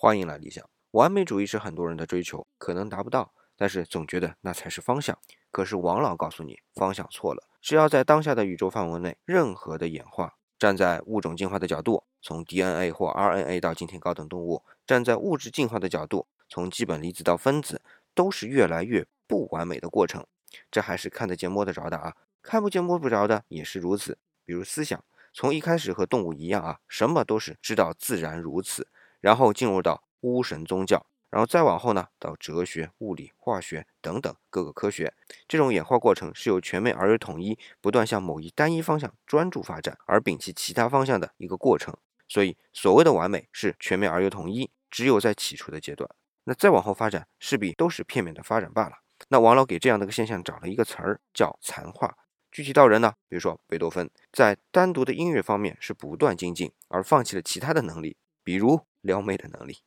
欢迎来理想。完美主义是很多人的追求，可能达不到，但是总觉得那才是方向。可是王老告诉你，方向错了。只要在当下的宇宙范围内，任何的演化，站在物种进化的角度，从 DNA 或 RNA 到今天高等动物，站在物质进化的角度，从基本粒子到分子，都是越来越不完美的过程。这还是看得见摸得着的啊，看不见摸不着的也是如此。比如思想，从一开始和动物一样啊，什么都是知道自然如此，然后进入到。巫神宗教，然后再往后呢，到哲学、物理、化学等等各个科学，这种演化过程是由全面而又统一，不断向某一单一方向专注发展，而摒弃其他方向的一个过程。所以，所谓的完美是全面而又统一，只有在起初的阶段，那再往后发展势必都是片面的发展罢了。那王老给这样的一个现象找了一个词儿，叫残化。具体到人呢，比如说贝多芬，在单独的音乐方面是不断精进，而放弃了其他的能力，比如撩妹的能力。